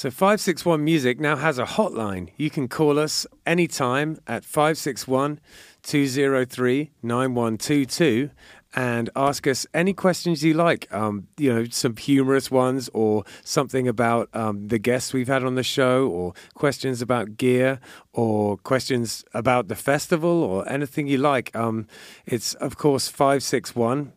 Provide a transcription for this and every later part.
So 561 Music now has a hotline. You can call us anytime at 561 203 9122 and ask us any questions you like. Um, you know, some humorous ones or something about um, the guests we've had on the show or questions about gear or questions about the festival or anything you like. Um, it's, of course, 561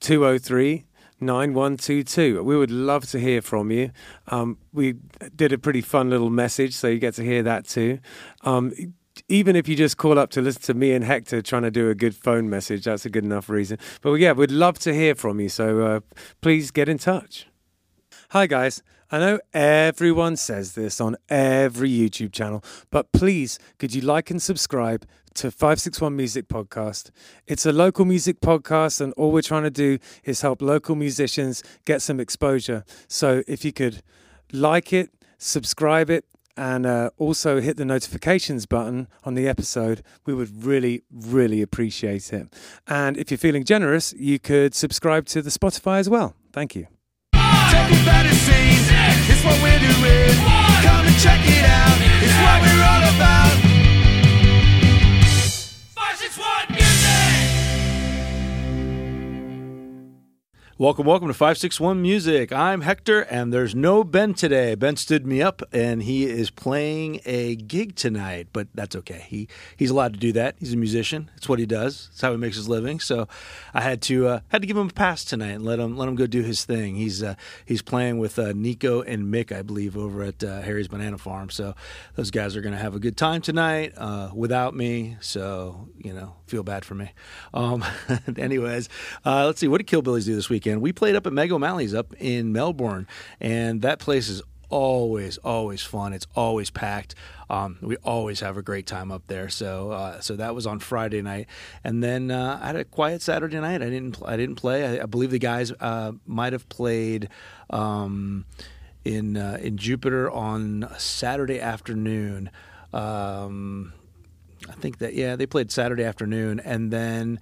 203 9122. We would love to hear from you. Um, we did a pretty fun little message, so you get to hear that too. Um, even if you just call up to listen to me and Hector trying to do a good phone message, that's a good enough reason. But yeah, we'd love to hear from you. So uh, please get in touch. Hi, guys. I know everyone says this on every YouTube channel, but please, could you like and subscribe to 561 Music Podcast? It's a local music podcast, and all we're trying to do is help local musicians get some exposure. So if you could like it, subscribe it, and uh, also hit the notifications button on the episode. We would really, really appreciate it. And if you're feeling generous, you could subscribe to the Spotify as well. Thank you. Check it out. It's what we're all about. Welcome, welcome to 561 Music. I'm Hector, and there's no Ben today. Ben stood me up, and he is playing a gig tonight, but that's okay. He He's allowed to do that. He's a musician. It's what he does. It's how he makes his living. So I had to uh, had to give him a pass tonight and let him let him go do his thing. He's uh, he's playing with uh, Nico and Mick, I believe, over at uh, Harry's Banana Farm. So those guys are going to have a good time tonight uh, without me. So you know, feel bad for me. Um, anyways, uh, let's see. What did Killbillies do this weekend? We played up at Meg O'Malley's up in Melbourne, and that place is always always fun. It's always packed. Um, we always have a great time up there. So uh, so that was on Friday night, and then uh, I had a quiet Saturday night. I didn't I didn't play. I, I believe the guys uh, might have played. Um, in uh, in Jupiter on Saturday afternoon. Um, I think that yeah, they played Saturday afternoon, and then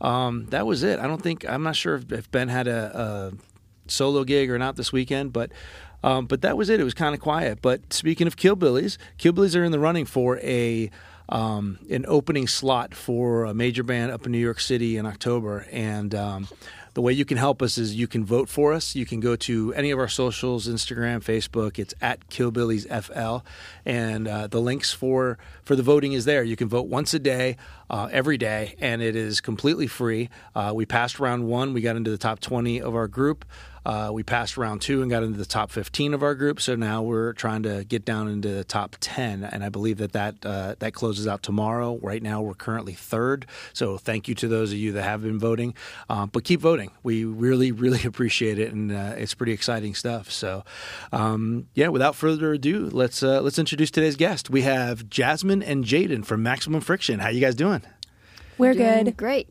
um, that was it. I don't think I'm not sure if, if Ben had a, a solo gig or not this weekend, but um, but that was it. It was kind of quiet. But speaking of Killbillies, Killbillies are in the running for a um, an opening slot for a major band up in New York City in October, and um, the way you can help us is you can vote for us. You can go to any of our socials, Instagram, Facebook. It's at Killbillies FL, and uh, the links for for the voting is there. You can vote once a day, uh, every day, and it is completely free. Uh, we passed round one. We got into the top twenty of our group. Uh, we passed round two and got into the top 15 of our group. So now we're trying to get down into the top 10, and I believe that that uh, that closes out tomorrow. Right now, we're currently third. So thank you to those of you that have been voting, uh, but keep voting. We really, really appreciate it, and uh, it's pretty exciting stuff. So, um, yeah, without further ado, let's uh, let's introduce today's guest. We have Jasmine and Jaden from Maximum Friction. How you guys doing? We're Doing good. Great.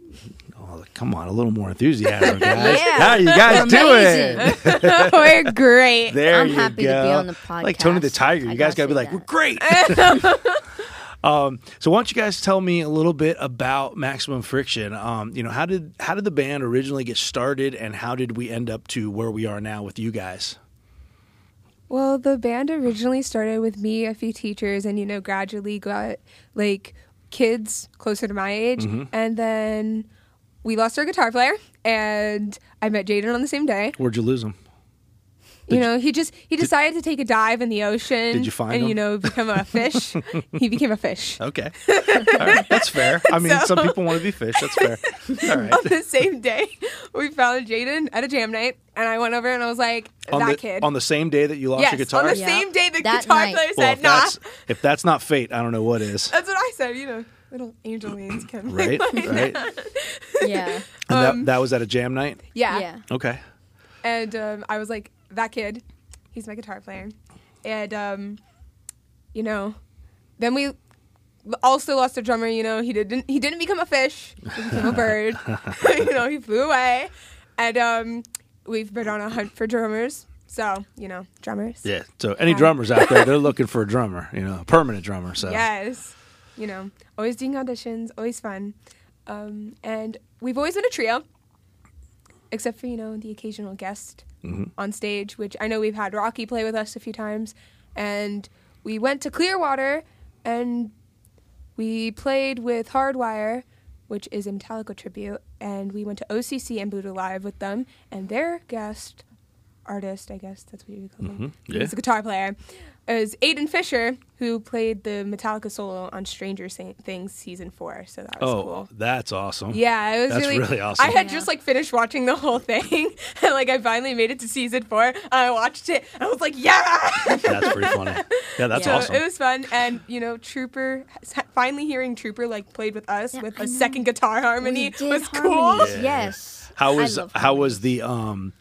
Oh, come on, a little more enthusiasm, guys. Yeah. How you guys Amazing. doing? We're great. There I'm you happy to be go. on the podcast. Like Tony the Tiger, I you guys gotta gotta be like, that. we're great. um, so why don't you guys tell me a little bit about Maximum Friction? Um, you know, how did how did the band originally get started, and how did we end up to where we are now with you guys? Well, the band originally started with me, a few teachers, and you know, gradually got like kids closer to my age, and then we lost our guitar player, and I met Jaden on the same day. Where'd you lose them? you know, he just he decided to take a dive in the ocean. Did you find and him? you know become a fish? he became a fish. Okay, all right, that's fair. I mean, So- some people want to be fish. That's fair. All right. On the same day, we found Jaden at a jam night, and I went over and I was like, On "That the, kid." on the same day that you lost yes, your guitar. on the Yeah. same day the That guitar night. player well, said, if "Nah." that's if that's not fate, I don't know what is. That's what I said. You know, little angel wings come. Right, right. Yeah. And Um, that, that was at a jam night. Yeah. Yeah. Okay. And um, I was like, that kid, he's my guitar player. And, um, you know, then we also lost a drummer. You know, he didn't he didn't become a fish. He became a bird. you know, he flew away. And um, we've been on a hunt for drummers. So, you know, drummers. Yeah. So any Yeah. drummers out there, they're looking for a drummer. You know, a permanent drummer. So Yes. You know, always doing auditions, always fun. Um, and we've always been a trio, except for, you know, the occasional guest on stage, which I know we've had Rocky play with us a few times. And we went to Clearwater and we played with Hardwire, which is a Metallica tribute. And we went to OCC and Buddha Live with them. And their guest artist, I guess that's what you would call him. yeah. He's a guitar player. Is Aiden Fisher, who played the Metallica solo on Stranger Things season four. So that was Oh, cool. that's awesome. Yeah, it was That's really, really awesome. I had Yeah. just like finished watching the whole thing, and like I finally made it to season four. And I watched it, and I was like, yeah. That's pretty funny. Yeah, that's so awesome. it was fun, and you know, Trooper finally hearing Trooper like played with us Yeah, with I a know. second guitar harmony We was harmonies, cool. Yeah. Yes. how was love how was the um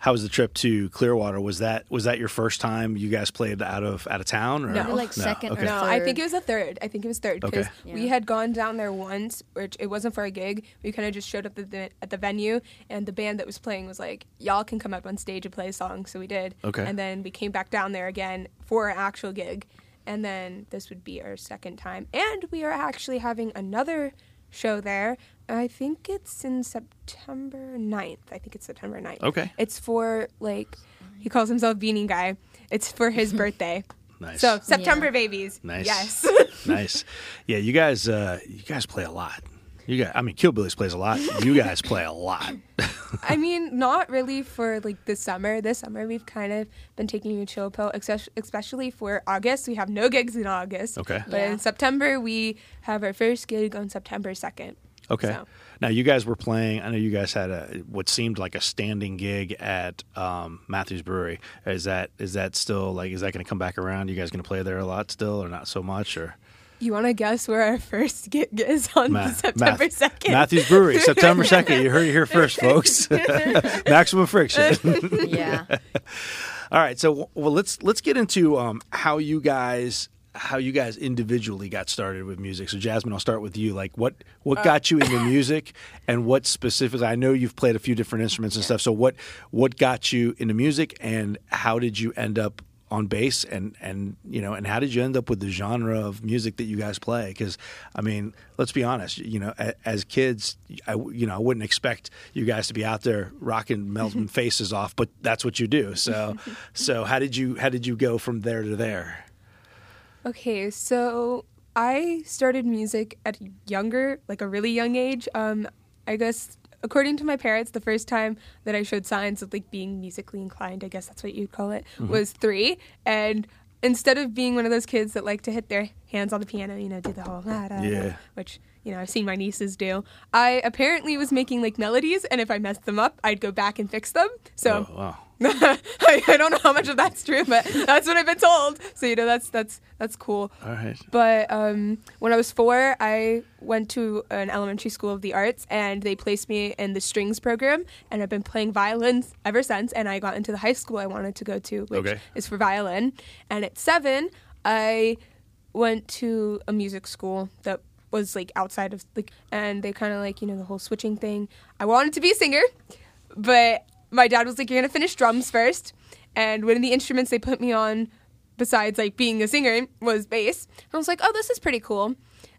how was the trip to Clearwater? Was that was that your first time you guys played out of out of town or No. Maybe like second Okay. or No, I think it was a third. I think it was third because Okay. we had gone down there once, which it wasn't for a gig. We kind of just showed up at the, at the venue, and the band that was playing was like, "Y'all can come up on stage and play a song." So we did. Okay. And then we came back down there again for an actual gig, and then this would be our second time, and we are actually having another show there. I think it's in September 9th. I think it's September 9th. Okay. It's for like he calls himself Beanie Guy. It's for his birthday. Nice. So September Yeah. babies. Nice. Yes. nice. Yeah, you guys uh you guys play a lot. You guys I mean Killbillies plays a lot. You guys play a lot. I mean, not really for like the summer. This summer we've kind of been taking a chill pill, especially especially for August. We have no gigs in August. Okay. But Yeah. in September we have our first gig on September second. Okay. So- Now you guys were playing. I know you guys had a what seemed like a standing gig at um, Mathews Brewery. Is that is that still like is that going to come back around? You guys going to play there a lot still, or not so much? Or You want to guess where our first gig is on Ma- September Math- second? Mathews Brewery, September second. You heard it here first, folks. Maximum friction. Yeah. All right, so well, let's let's get into um, how you guys how you guys individually got started with music. So Jasmine, I'll start with you. Like what what got you into music, and what specifically? I know you've played a few different instruments and stuff. So what what got you into music, and how did you end up on bass, and and you know, and how did you end up with the genre of music that you guys play? Because I mean, let's be honest. You know, a, as kids, I you know I wouldn't expect you guys to be out there rocking melting faces off, but that's what you do. So so how did you how did you go from there to there? Okay, so I started music at younger, like a really young age. Um, I guess according to my parents, the first time that I showed signs of like being musically inclined, I guess that's what you'd call it, Mm-hmm. was three. And instead of being one of those kids that like to hit their hands on the piano, you know, do the whole da, da, Yeah. which you know I've seen my nieces do. I apparently was making like melodies, and if I messed them up, I'd go back and fix them. So. Oh, wow. I, I don't know how much of that's true, but that's what I've been told. So you know that's that's that's cool. All right. But um, when I was four, I went to an elementary school of the arts, and they placed me in the strings program, and I've been playing violins ever since. And I got into the high school I wanted to go to, which Okay. is for violin. And at seven, I went to a music school that was like outside of like, and they kind of like you know the whole switching thing. I wanted to be a singer, but my dad was like, "You're gonna finish drums first. And one of the instruments they put me on, besides like being a singer, was bass. And I was like, "Oh, this is pretty cool."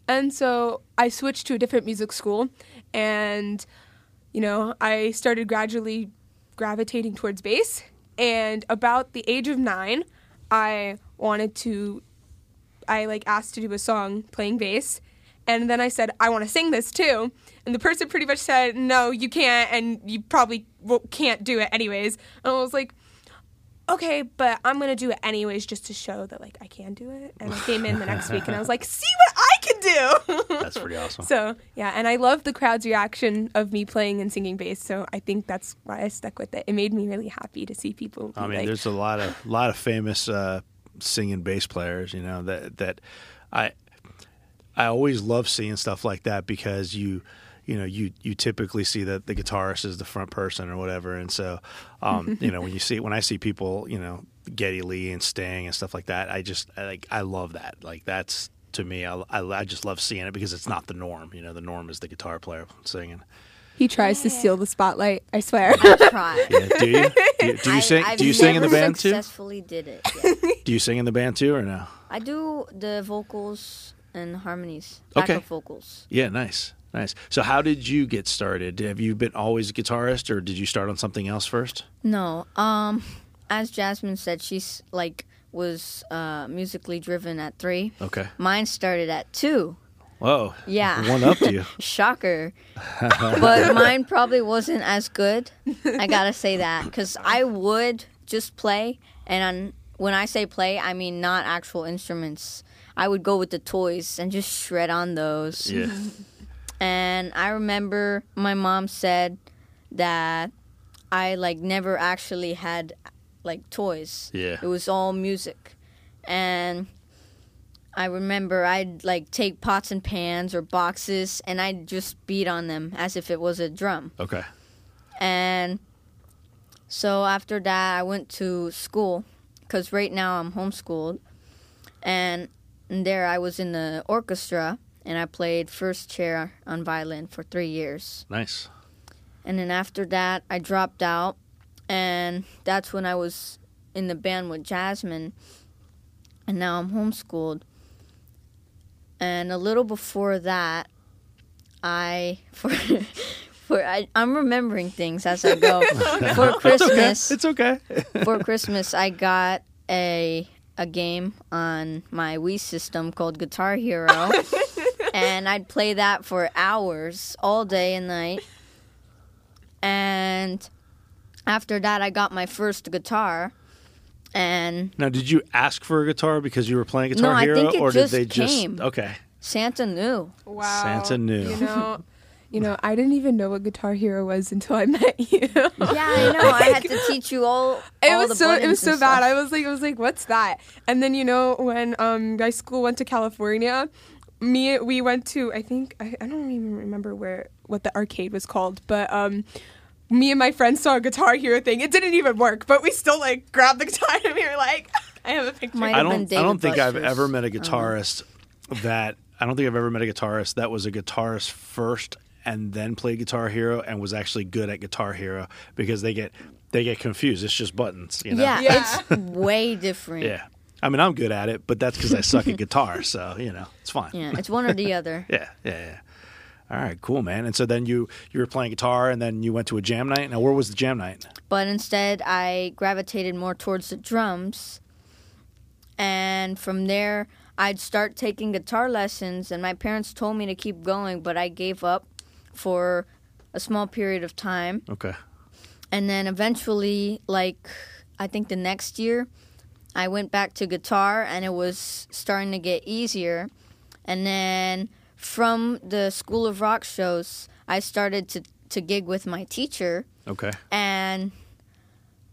And so I switched to a different music school, and you know, I started gradually gravitating towards bass. And about the age of nine, I wanted to, I like asked to do a song playing bass. And then I said, I want to sing this too. And the person pretty much said, No, you can't, and you probably can't do it anyways. And I was like, Okay, but I'm gonna do it anyways, just to show that like I can do it. And I came in the next week, and I was like, See what I can do. That's pretty awesome. So yeah, and I love the crowd's reaction of me playing and singing bass. So I think that's why I stuck with it. It made me really happy to see people. I mean, like, there's a lot of lot of famous uh, singing bass players. You know that that I I always love seeing stuff like that because you you know you you typically see that the guitarist is the front person or whatever, and so um, you know when you see when I see people you know Geddy Lee and Sting and stuff like that, I just I, like I love that. Like that's to me, I, I I just love seeing it because it's not the norm. You know, the norm is the guitar player singing. he tries to steal the spotlight. I swear. I tried. Yeah, do you? Do you, do you I- sing? I've do you sing in the never band too? Successfully did it. yeah. Do you sing in the band too, or no? I do the vocals and harmonies, Okay. vocals. Yeah, nice, Nice. So, how did you get started? Have you been always a guitarist, or did you start on something else first? No. Um, as Jasmine said, she's like was uh, musically driven at three. Okay. Mine started at two. Whoa. Yeah. One up to you. Shocker. but mine probably wasn't as good. I gotta say that because I would just play, and on, when I say play, I mean not actual instruments. I would go with the toys and just shred on those. Yeah. And I remember my mom said that I like never actually had like toys. Yeah. It was all music. And I remember I'd like take pots and pans or boxes and I'd just beat on them as if it was a drum. Okay. And so after that, I went to school because right now I'm homeschooled. And there I was in the orchestra and I played first chair on violin for three years. Nice. And then after that, I dropped out. And that's when I was in the band with Jasmine. And now I'm homeschooled. And a little before that, I for for I, I'm remembering things as I go. for Christmas, It's okay. for Christmas, I got a a game on my Wii system called Guitar Hero, and I'd play that for hours, all day and night. And after that, I got my first guitar, and Now, did you ask for a guitar because you were playing Guitar No, I Hero, think it or did just they just? came. Okay. Santa knew. Wow. Santa knew. You know, you know, I didn't even know what Guitar Hero was until I met you. Yeah, I know. I had to teach you all. It all was the so it was so and bad. I was like I was like, what's that? And then you know when um my school went to California, me we went to I think I, I don't even remember where what the arcade was called, but um me and my friends saw a Guitar Hero thing. It didn't even work, but we still like grabbed the guitar and we were like, I have a picture. Might I have don't. I don't David think I've ever met a don't know. guitarist that. I don't think I've ever met a guitarist that was a guitarist first and then played Guitar Hero and was actually good at Guitar Hero because they get they get confused. It's just buttons. You know? Yeah, Yeah. it's way different. Yeah. I mean, I'm good at it, but that's because I suck at guitar. So you know, it's fine. Yeah, it's one or the other. Yeah, yeah, yeah. All right, cool, man. And so then you you were playing guitar, and then you went to a jam night. Now, where was the jam night? But instead, I gravitated more towards the drums. And from there, I'd start taking guitar lessons, and my parents told me to keep going, but I gave up for a small period of time. Okay. And then eventually, like, I think the next year, I went back to guitar, and it was starting to get easier. And then from the School of Rock shows, I started to, to gig with my teacher. Okay. And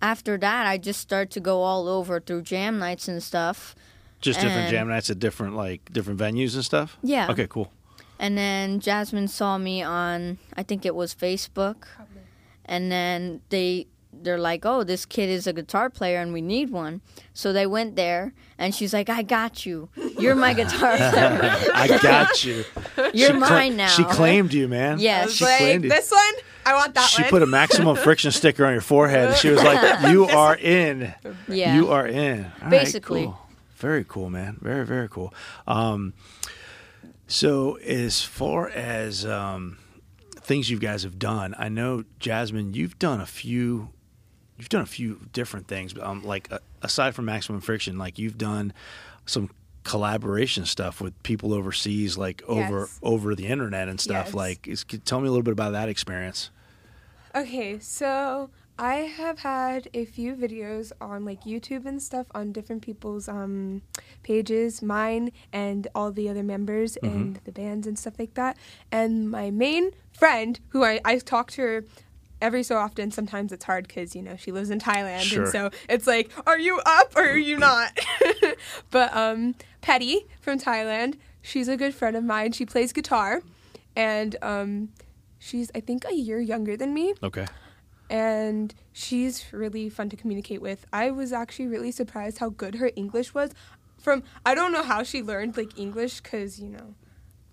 after that, I just started to go all over through jam nights and stuff. Just different And- jam nights at different like different venues and stuff. Yeah. Okay, cool. And then Jasmine saw me on, I think it was Facebook. And then they they're like, "Oh, this kid is a guitar player and we need one." So they went there and she's like, "I got you. You're my guitar player. I got you. You're She cla- mine now." She claimed you, man. Yes, she like, claimed you. this one, I want that she one. put a maximum friction sticker on your forehead. She was like, "You are in. Yeah. You are in." All right, Basically. cool. Very cool, man. Very very cool. Um, so as far as um, things you guys have done, I know Jasmine, you've done a few. You've done a few different things, um, like uh, aside from maximum friction, like you've done some collaboration stuff with people overseas, like over Yes. over the internet and stuff. Yes. Like, is, tell me a little bit about that experience. Okay, so I have had a few videos on like YouTube and stuff on different people's um, pages, mine and all the other members and the bands and stuff like that. And my main friend, who I, I talk to her every so often, sometimes it's hard because, you know, she lives in Thailand. Sure. And so it's like, are you up or are you not? but um, Petty from Thailand, she's a good friend of mine. She plays guitar and um, she's, I think, a year younger than me Okay. And she's really fun to communicate with. I was actually really surprised how good her English was. From I don't know how she learned like English cuz you know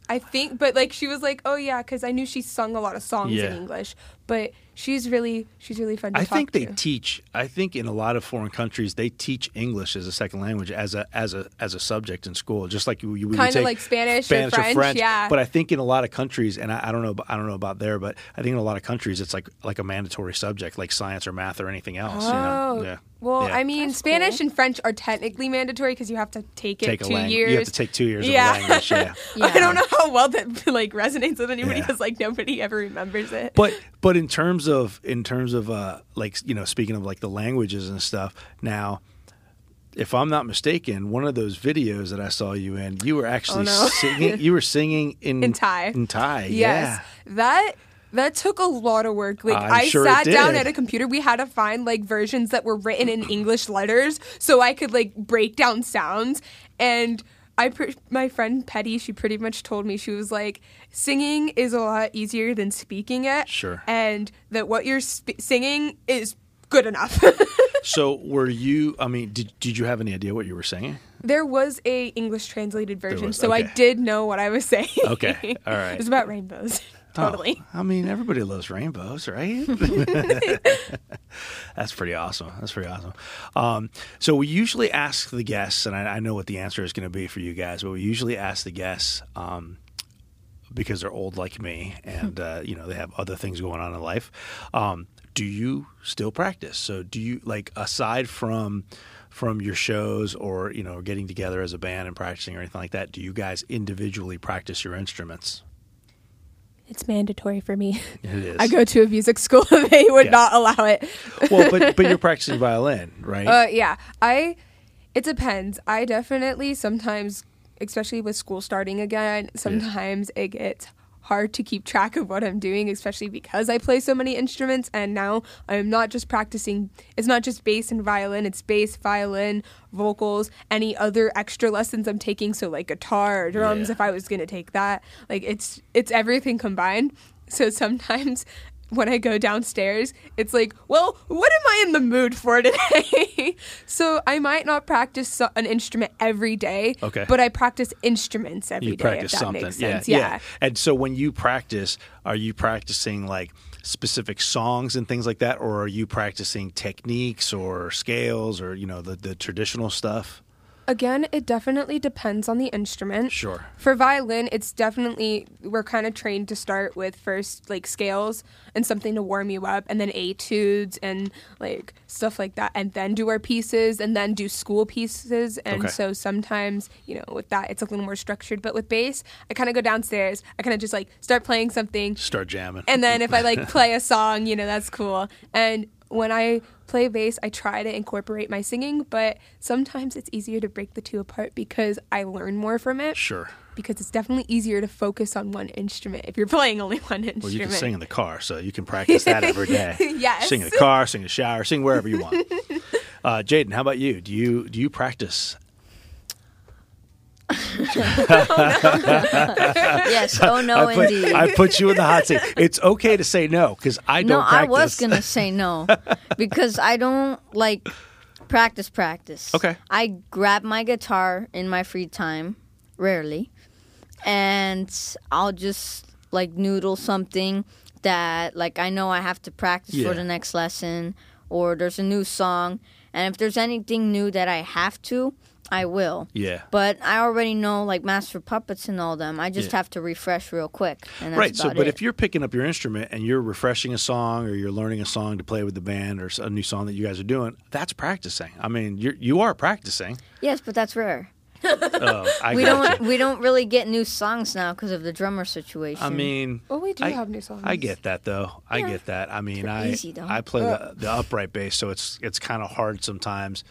I think but like she was like, "Oh yeah, cuz I knew she sung a lot of songs Yeah. in English." But she's really she's really fun to I talk think they to. teach. I think in a lot of foreign countries they teach English as a second language as a as a as a subject in school, just like you, you would Kinda take like Spanish or Spanish French, yeah. But I think in a lot of countries, and I, I don't know, I don't know about there, but I think in a lot of countries it's like like a mandatory subject, like science or math or anything else. you know? Oh, Yeah. well, Yeah. I mean, That's Spanish cool. and French are technically mandatory because you have to take it take two language. years. You have to take two years Yeah. of a language. Yeah. Yeah. I don't know how well that like resonates with anybody Yeah. because like nobody ever remembers it. but but in terms of in terms of uh like you know speaking of like the languages and stuff now if i'm not mistaken one of those videos that i saw you in you were actually Oh, no. singing you were singing in In Thai. in thai Yes, that that took a lot of work. Like I'm I sure sat down at a computer. We had to find like versions that were written in English letters so I could like break down sounds. And I, pr- my friend Petty, she pretty much told me she was like, singing is a lot easier than speaking it. Sure. And that what you're sp- singing is good enough. so were you i mean did, did you have any idea what you were singing There was a English translated version, was, so I did know what I was saying. Okay, all right. it was about rainbows. Totally. Oh, I mean, everybody loves rainbows, right? That's pretty awesome. That's pretty awesome. Um, so we usually ask the guests, and I, I know what the answer is going to be for you guys, but we usually ask the guests um, because they're old like me, and uh, you know they have other things going on in life. Um, do you still practice? So do you like aside from from your shows or you know getting together as a band and practicing or anything like that? Do you guys individually practice your instruments? It's mandatory for me. It is. I go to a music school. And they would Yeah. not allow it. well, but but you're practicing violin, right? Uh, yeah, I. It depends. I definitely sometimes, especially with school starting again, sometimes it gets hard to keep track of what I'm doing, especially because I play so many instruments. And now I'm not just practicing. It's not just bass and violin. It's bass, violin, vocals, any other extra lessons I'm taking. So like guitar, or drums, Yeah. if I was gonna take that. Like it's it's everything combined. So sometimes when I go downstairs, it's like, well, what am I in the mood for today? so I might not practice an instrument every day, Okay. but I practice instruments every day. you practice if that something, makes yeah, sense. yeah, And so when you practice, are you practicing like specific songs and things like that, or are you practicing techniques or scales or you know the the traditional stuff? Again, it definitely depends on the instrument. Sure. For violin, it's definitely we're kind of trained to start with first like scales and something to warm you up, and then etudes and like stuff like that, and then do our pieces, and then do school pieces. And Okay. so sometimes, you know, with that, it's a little more structured. But with bass, I kind of go downstairs. I kind of just like start playing something, Start jamming, and then if I like play a song, you know, that's cool. And when I play bass, I try to incorporate my singing, but sometimes it's easier to break the two apart because I learn more from it. sure. Because it's definitely easier to focus on one instrument if you're playing only one instrument. Well, you can sing in the car, so you can practice that every day. Yes. sing in the car, sing in the shower, sing wherever you want. Uh, Jaden, how about you? Do you do you practice? yes. Oh no, I put, indeed. I put you in the hot seat. It's okay to say no because I don't no, I was gonna say no because I don't like practice. Practice. Okay. I grab my guitar in my free time, rarely, and I'll just like noodle something that like I know I have to practice Yeah. for the next lesson, or there's a new song, and if there's anything new that I have to, I will. Yeah. But I already know like Master Puppets and all them. I just Yeah. have to refresh real quick. And that's right. So, but it. if you're picking up your instrument and you're refreshing a song or you're learning a song to play with the band or s- a new song that you guys are doing, that's practicing. I mean, you're you are practicing. yes, but that's rare. Oh, I We don't you. we don't really get new songs now because of the drummer situation. I mean, Well, we do I- have new songs. I get that though. I get that. I mean, They're I easy. I play the, the upright bass, so it's it's kind of hard sometimes.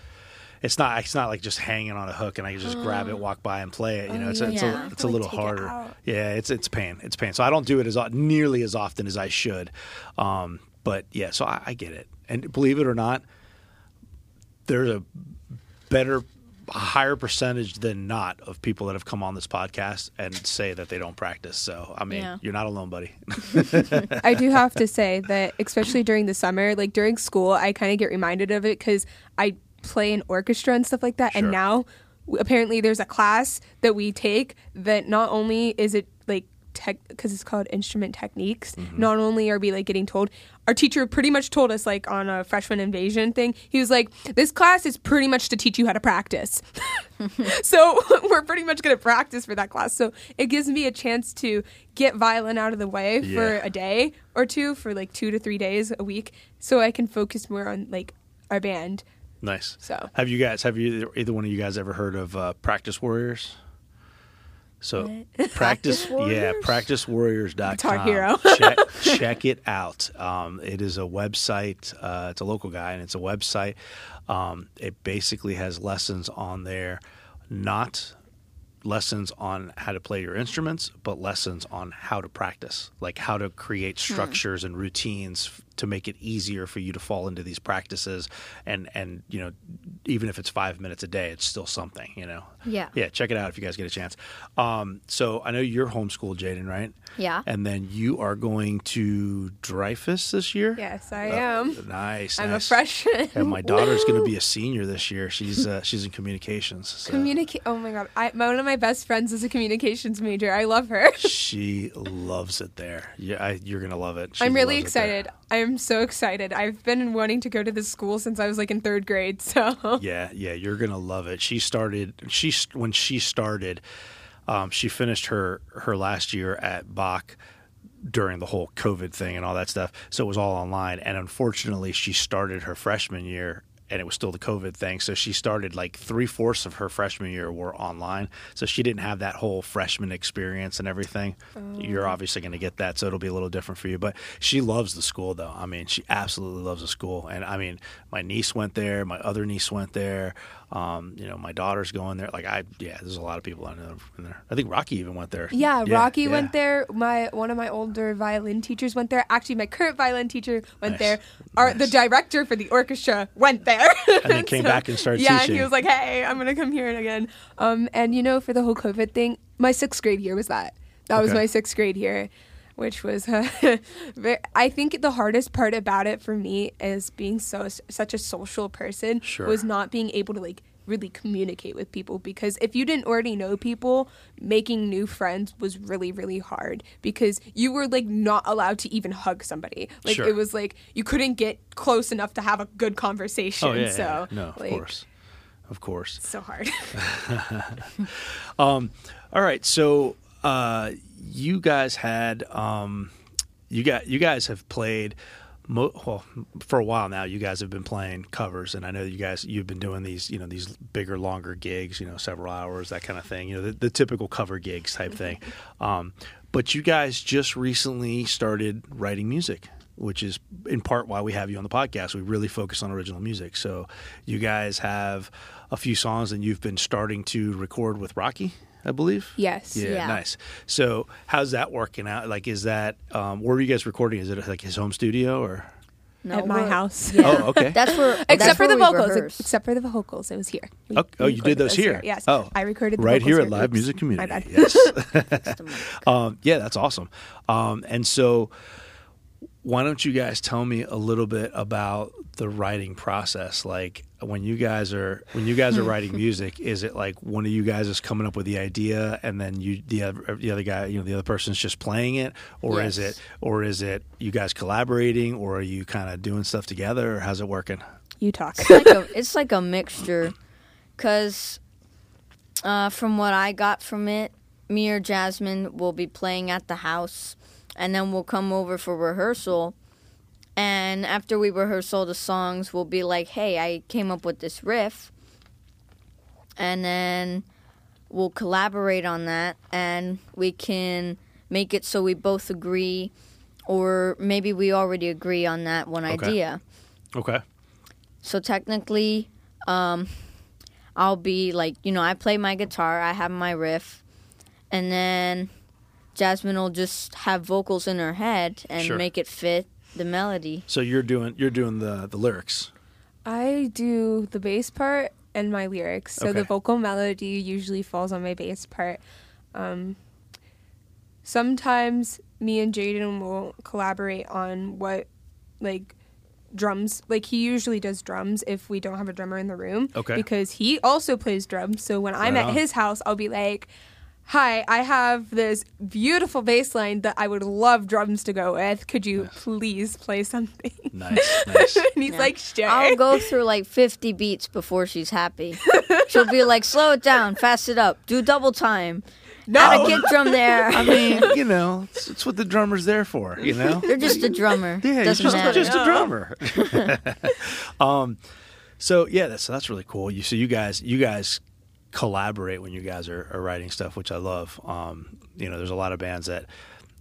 It's not it's not like just hanging on a hook and I can just grab it, walk by, and play it. You know, Oh, it's yeah. a, it's a it's a little take it harder. Yeah, it's it's pain. It's pain. So I don't do it as nearly as often as I should. Um, but yeah, so I, I get it. And believe it or not, there's a better a higher percentage than not of people that have come on this podcast and say that they don't practice. So I mean, Yeah. you're not alone, buddy. I do have to say that, especially during the summer, like during school, I kind of get reminded of it because I play in orchestra and stuff like that. Sure. And now, apparently, there's a class that we take that not only is it like tech because it's called instrument techniques. Mm-hmm. Not only are we like getting told, our teacher pretty much told us like on a freshman invasion thing. He was like, "This class is pretty much to teach you how to practice." so we're pretty much going to practice for that class. So it gives me a chance to get violin out of the way for a day or two, for like two to three days a week, so I can focus more on like our band. Nice. So Have you guys? Have you either one of you guys ever heard of uh, Practice Warriors? So practice, Practice yeah, Warriors? practicewarriors.com. Guitar Hero. check, check it out. Um, it is a website. Uh, it's a local guy, and it's a website. Um, it basically has lessons on there, not lessons on how to play your instruments, but lessons on how to practice, like how to create Hmm. structures and routines to make it easier for you to fall into these practices. And and you know, even if it's five minutes a day, it's still something. You know. Yeah. Yeah. Check it out if you guys get a chance. Um, so I know you're homeschooled, Jaden, right? Yeah. And then you are going to Dreyfoos this year. yes, I Uh, am. Nice. I'm nice. a freshman. And my daughter's going to be a senior this year. She's uh, she's in communications. So. Communicate. Oh my god! I, one of my best friends is a communications major. I love her. she loves it there. Yeah, I, you're gonna love it. She I'm really loves it excited. I'm so excited. I've been wanting to go to this school since I was like in third grade. So Yeah, yeah, you're gonna love it. She started. She when she started, um, she finished her her last year at Bak during the whole COVID thing and all that stuff. So it was all online. And unfortunately, she started her freshman year. And it was still the COVID thing. So she started like three fourths of her freshman year were online. So she didn't have that whole freshman experience and everything. You're obviously going to get that. So it'll be a little different for you. But she loves the school, though. I mean, she absolutely loves the school. And I mean, my niece went there. My other niece went there. Um, you know, my daughter's going there. Like, I, yeah, there's a lot of people I know in there. I think Rocky even went there. yeah, Rocky yeah. went there. My one of my older violin teachers went there. Actually, my current violin teacher went Nice. there. Our the director for the orchestra went there. And then came back and started yeah, teaching. he was like, "Hey, I'm gonna come here again." Um, and you know, for the whole COVID thing, my sixth grade year was that. That was my sixth grade year, which was. ve- I think the hardest part about it for me is being so such a social person Sure. was not being able to like really communicate with people because if you didn't already know people making new friends was really really hard because you were like not allowed to even hug somebody like Sure. it was like you couldn't get close enough to have a good conversation Oh, yeah. so yeah. No, of like, course. Of course. so hard um, All right, so uh, you guys had um, you got you guys have played mo- well for a while now. You guys have been playing covers, and I know you guys you've been doing these you know these bigger, longer gigs, you know, several hours, that kind of thing. You know, the, the typical cover gigs type thing. Um, but you guys just recently started writing music. Which is in part why we have you on the podcast. We really focus on original music. So, you guys have a few songs, and you've been starting to record with Rocky, I believe. yes Yeah, Yeah. nice. So, how's that working out? Like, is that um, where are you guys recording? Is it like his home studio or? No, at my house Yeah. Oh, okay. That's where. except that's for the where we vocals rehearse. except for the vocals it was here We- Oh, oh, you did recorded those here? yes Oh, i recorded the right vocals here at Live Oops. Music My Community. bad. Yes. That's the mic. um, yeah, that's awesome. Um, and so, why don't you guys tell me a little bit about the writing process? Like when you guys are when you guys are writing music, is it like one of you guys is coming up with the idea and then you the other the other guy you know the other person's just playing it, or is it or is it you guys collaborating, or are you kind of doing stuff together, or how's it working? you talk. It's like a it's like a mixture. Because uh, from what i got from it me or jasmine will be playing at the house and then we'll come over for rehearsal and after we rehearsal the songs we'll be like hey i came up with this riff and then we'll collaborate on that and we can make it so we both agree or maybe we already agree on that one Okay. idea Okay. so technically, um, I'll be like, you know, I play my guitar, I have my riff, and then Jasmine will just have vocals in her head and Sure. make it fit the melody. So you're doing you're doing the the lyrics. I do the bass part and my lyrics. So Okay. the vocal melody usually falls on my bass part. Um, sometimes me and Jaden will collaborate on what, like, drums. Like, he usually does drums if we don't have a drummer in the room. Okay. Because he also plays drums. So when I'm Right at his house, I'll be like, hi, I have this beautiful bass line that I would love drums to go with. Could you please play something? Nice, nice. and he's Yeah. like, sure. I'll go through like 50 beats before she's happy. She'll be like, slow it down, fast it up, do double time. Add a kick drum there. I mean, you know, it's, it's what the drummer's there for. You know, They're just a drummer. Yeah, he's Doesn't just, matter. just a drummer. um, so yeah, that's that's really cool. You so you guys you guys collaborate when you guys are, are writing stuff, which I love. Um, you know, there's a lot of bands that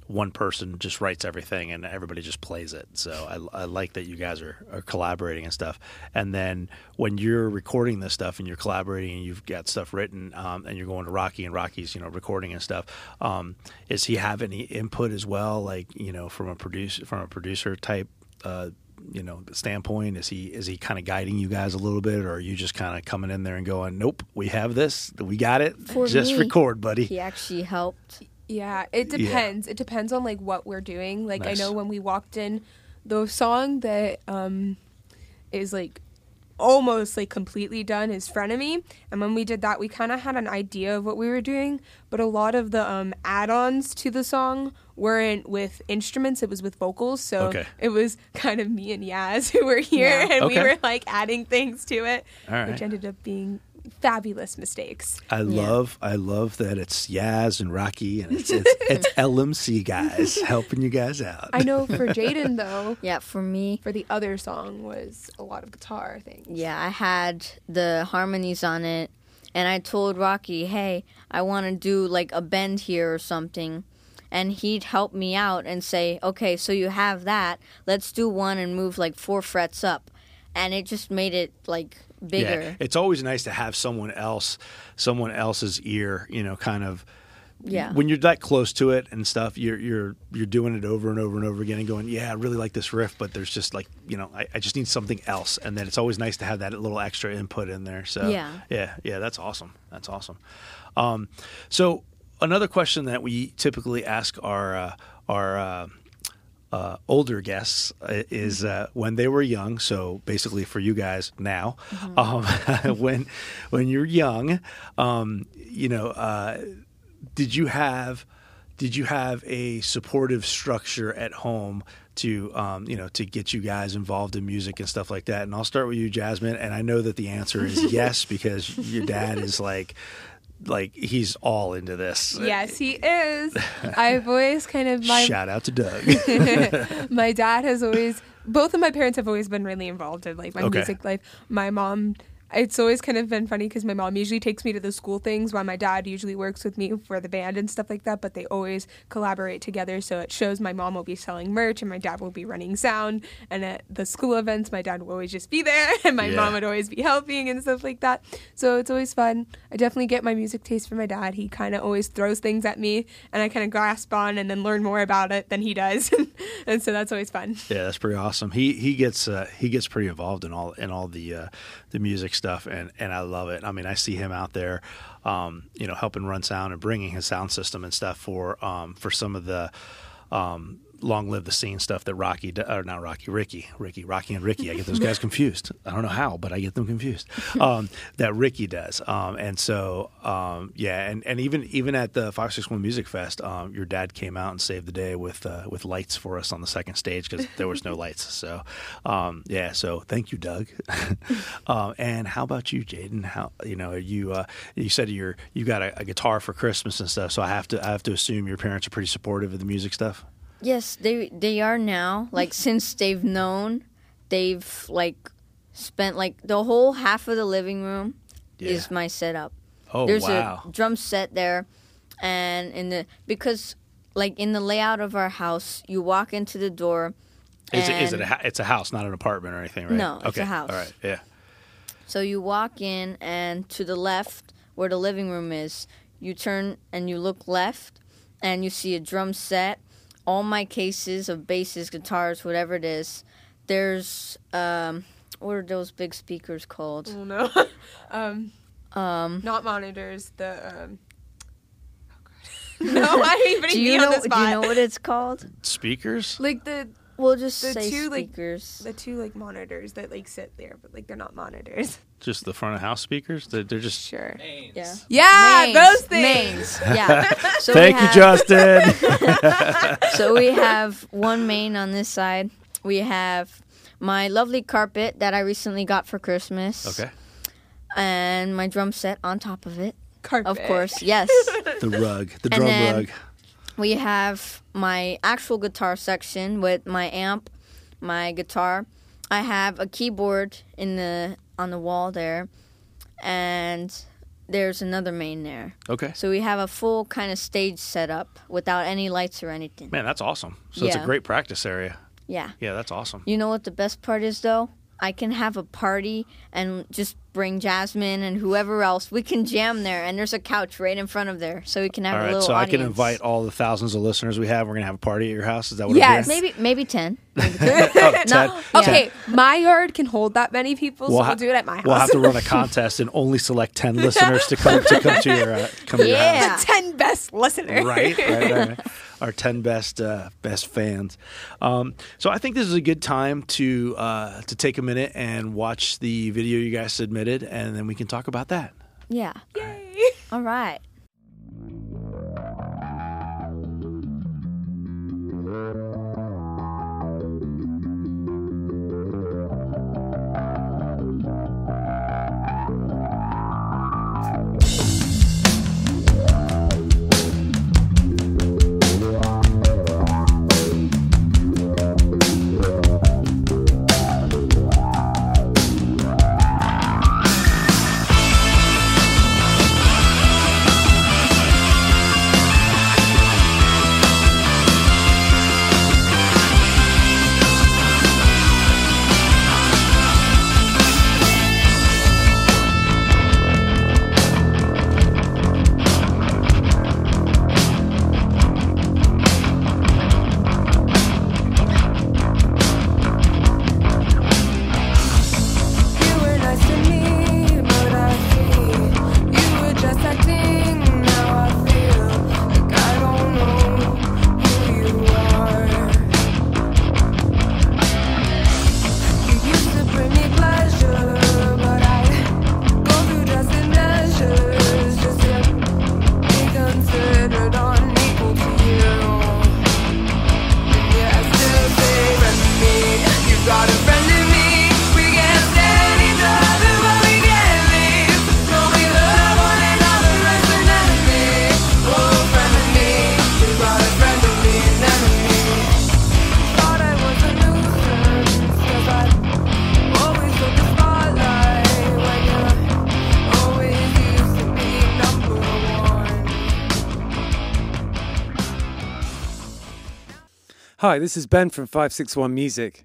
one person just writes everything and everybody just plays it. So I, I like that you guys are, are collaborating and stuff. And then when you're recording this stuff and you're collaborating and you've got stuff written um, and you're going to Rocky and Rocky's, you know, recording and stuff, um, is he have any input as well? Like, you know, from a producer, from a producer type, uh, you know, standpoint, is he, is he kind of guiding you guys a little bit or are you just kind of coming in there and going, nope, we have this, we got it. For just me, record, buddy. He actually helped. Yeah, it Yeah. depends. It depends on like what we're doing. Like Nice. I know when we walked in, the song that um is like almost like completely done is Frenemy. And when we did that, we kind of had an idea of what we were doing, but a lot of the um add-ons to the song weren't with instruments, it was with vocals. So Okay. it was kind of me and Yaz who were here Yeah. and we were like adding things to it, right. which ended up being fabulous mistakes. I Yeah. love I love that it's Yaz and Rocky and it's it's, it's LMC guys helping you guys out. I know for Jaden though, Yeah, for me, for the other song was a lot of guitar things. yeah, I had the harmonies on it, and I told Rocky, hey, I want to do like a bend here or something. And he'd help me out and say, okay, so you have that. Let's do one and move like four frets up. And it just made it like bigger. Yeah, it's always nice to have someone else, someone else's ear, you know, kind of. Yeah. When you're that close to it and stuff, you're you're you're doing it over and over and over again and going, yeah, I really like this riff, but there's just like you know, I, I just need something else, and then it's always nice to have that little extra input in there. So Yeah. yeah, yeah, that's awesome. That's awesome. Um, so another question that we typically ask our uh, our uh, uh, older guests uh, is uh, when they were young. So basically, for you guys now, um, when when you're young, um, you know, uh, did you have did you have a supportive structure at home? To um, you know, to get you guys involved in music and stuff like that, and I'll start with you, Jasmine. And I know that the answer is yes because your dad is like, like he's all into this. Yes, he is. I've always kind of my Shout out to Doug. my dad has always both of my parents have always been really involved in like my Okay. music life. My mom it's always kind of been funny because my mom usually takes me to the school things while my dad usually works with me for the band and stuff like that but they always collaborate together. So it shows my mom will be selling merch and my dad will be running sound. And at the school events my dad will always just be there and my Yeah. mom would always be helping and stuff like that. So it's always fun. I definitely get my music taste from my dad. He kind of always throws things at me and i kind of grasp on and then learn more about it than he does. And so that's always fun. Yeah, that's pretty awesome. He he gets uh, he gets pretty involved in all in all the uh, the music stuff, and and I love it. I mean, I see him out there, um, you know, helping run sound and bringing his sound system and stuff for um, for some of the. Um, Long live the scene stuff that Rocky, or not Rocky, Ricky, Ricky, Rocky and Ricky. I get those guys confused. I don't know how, but I get them confused. Um, that Ricky does, um, and so um, yeah, and, and even even at the Five Six One Music Fest, um, your dad came out and saved the day with uh, with lights for us on the second stage because there was no lights. So um, yeah, so thank you, Doug. um, and how about you, Jaden? How you know you uh, you said you're you got a, a guitar for Christmas and stuff. So I have to I have to assume your parents are pretty supportive of the music stuff. Yes, they they are now. Like since they've known, they've like spent like the whole half of the living room is my setup. Oh There's wow! a drum set there, and in the because like in the layout of our house, you walk into the door. Is it, is it a, it's a house, not an apartment or anything, right? No, it's a house. All right, yeah. So you walk in, and to the left, where the living room is, you turn and you look left, and you see a drum set, all my cases of basses, guitars, whatever it is. There's um, what are those big speakers called? Oh no. um, Um, not monitors. The um. Oh God. no, I ain't even do you on know? the Do you know what it's called? Speakers? like the we'll just The say two, like, the two like monitors that like sit there, but like they're not monitors. Just the front of house speakers. They're, they're just. Sure. yeah. Yeah, Mains, those things. Mains. Yeah. So Thank we you, Justin. So we have one main on this side. We have my lovely carpet that I recently got for Christmas. okay. And my drum set on top of it. Carpet. Of course, yes. The rug, the And drum then- rug. We have my actual guitar section with my amp, my guitar. I have a keyboard in the on the wall there, and there's another main there. Okay. So we have a full kind of stage setup without any lights or anything. Man, that's awesome. So it's a great practice area. Yeah. Yeah, that's awesome. You know what the best part is though? I can have a party and just bring Jasmine and whoever else. We can jam there, and there's a couch right in front of there, so we can have All a right, little so I can invite all the thousands of listeners we have. We're gonna have a party at your house. Is that what? Yes. I'm hearing? maybe maybe ten. Oh, No, Ted, yeah. Okay, my yard can hold that many people, so we'll, do it at my house. We'll have to run a contest and only select ten listeners to come to come to your uh, come to your house. Yeah. the ten best listeners. right, right, right, right. Our ten best uh, best fans. Um, so I think this is a good time to uh, to take a minute and watch the video you guys submitted, and then we can talk about that. Yeah. Yay. All right. You Hi, this is Ben from 561 Music.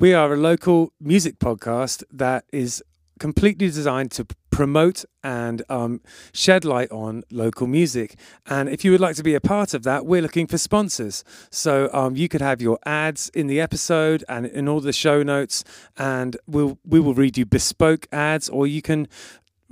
We are a local music podcast that is completely designed to promote and um, shed light on local music. And if you would like to be a part of that, we're looking for sponsors. So um, you could have your ads in the episode and in all the show notes, and we'll we will read you bespoke ads, or you can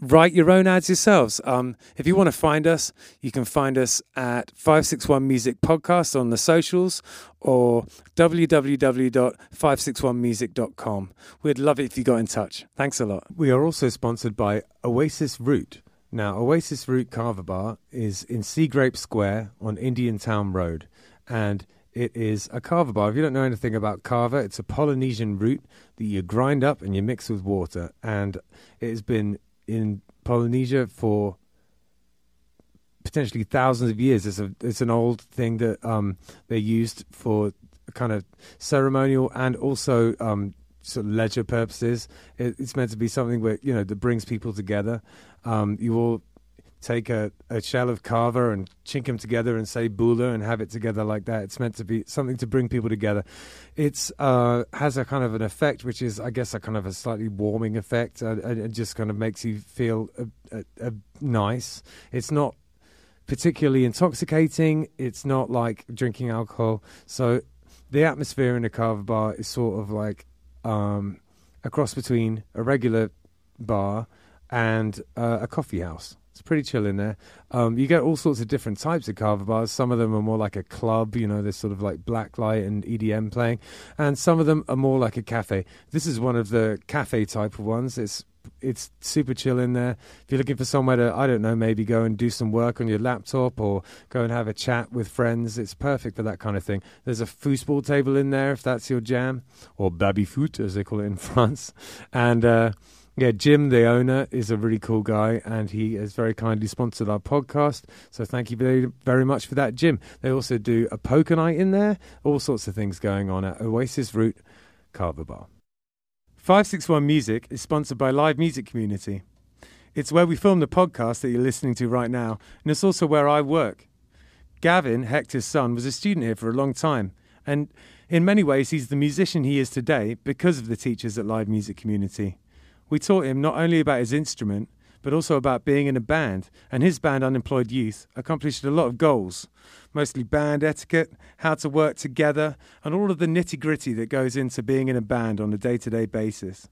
write your own ads yourselves. Um, if you want to find us, you can find us at 561 Music Podcast on the socials or www.561music.com. We'd love it if you got in touch. Thanks a lot. We are also sponsored by Oasis Root. Now, Oasis Root Kava Bar is in Sea Grape Square on Indiantown Road, and it is a kava bar. If you don't know anything about kava, it's a Polynesian root that you grind up and you mix with water, and it has been in Polynesia for potentially thousands of years. It's a it's an old thing that um, they used for kind of ceremonial and also um, sort of leisure purposes. It, it's meant to be something where you know that brings people together. Um, you all take a, a shell of kava and chink them together and say bula and have it together like that. It's meant to be something to bring people together. It's uh, has a kind of an effect, which is, I guess, a kind of a slightly warming effect. Uh, it just kind of makes you feel uh, uh, uh, nice. It's not particularly intoxicating. It's not like drinking alcohol. So the atmosphere in a kava bar is sort of like um, a cross between a regular bar and a coffee house. It's pretty chill in there. Um, you get all sorts of different types of kava bars. Some of them are more like a club, you know, there's sort of like black light and EDM playing, and some of them are more like a cafe. This is one of the cafe type of ones. It's it's super chill in there. If you're looking for somewhere to, I don't know, maybe go and do some work on your laptop or go and have a chat with friends, it's perfect for that kind of thing. There's a foosball table in there if that's your jam, or baby foot as they call it in France, and. Uh, yeah, Jim, the owner, is a really cool guy, and he has very kindly sponsored our podcast. So thank you very, very much for that, Jim. They also do a poker night in there, all sorts of things going on at Oasis Root Kava Bar. 561 Music is sponsored by Live Music Community. It's where we film the podcast that you're listening to right now, and it's also where I work. Gavin, Hector's son, was a student here for a long time, and in many ways, he's the musician he is today because of the teachers at Live Music Community. We taught him not only about his instrument, but also about being in a band, and his band, Unemployed Youth, accomplished a lot of goals, mostly band etiquette, how to work together, and all of the nitty gritty that goes into being in a band on a day to day basis.